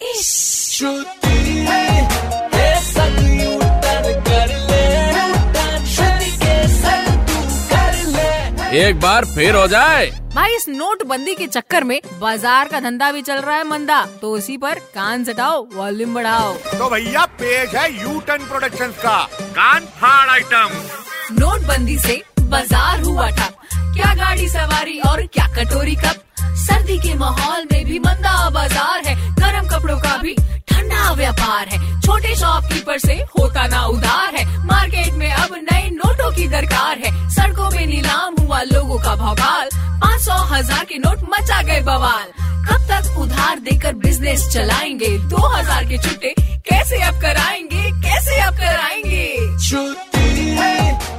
एक बार फिर हो जाए। भाई इस नोटबंदी के चक्कर में बाज़ार का धंधा भी चल रहा है मंदा। तो उसी पर कान सटाओ वॉल्यूम बढ़ाओ। तो भैया पेज है यू टर्न प्रोडक्शन का। कान फाड़ आइटम नोटबंदी से बाज़ार हुआ ठप। क्या गाड़ी सवारी और क्या कटोरी कप। सर्दी के माहौल में भी मंदा बाज़ार। व्यापार है। छोटे शॉपकीपर से होता ना उधार है। मार्केट में अब नए नोटों की दरकार है। सड़कों में नीलाम हुआ लोगों का भौकाल पाँच सौ हज़ार के नोट मचा गए बवाल। कब तक उधार देकर बिज़नेस चलाएँगे? दो हज़ार के छुट्टे कैसे अब कराएँगे? कैसे अब कराएँगे?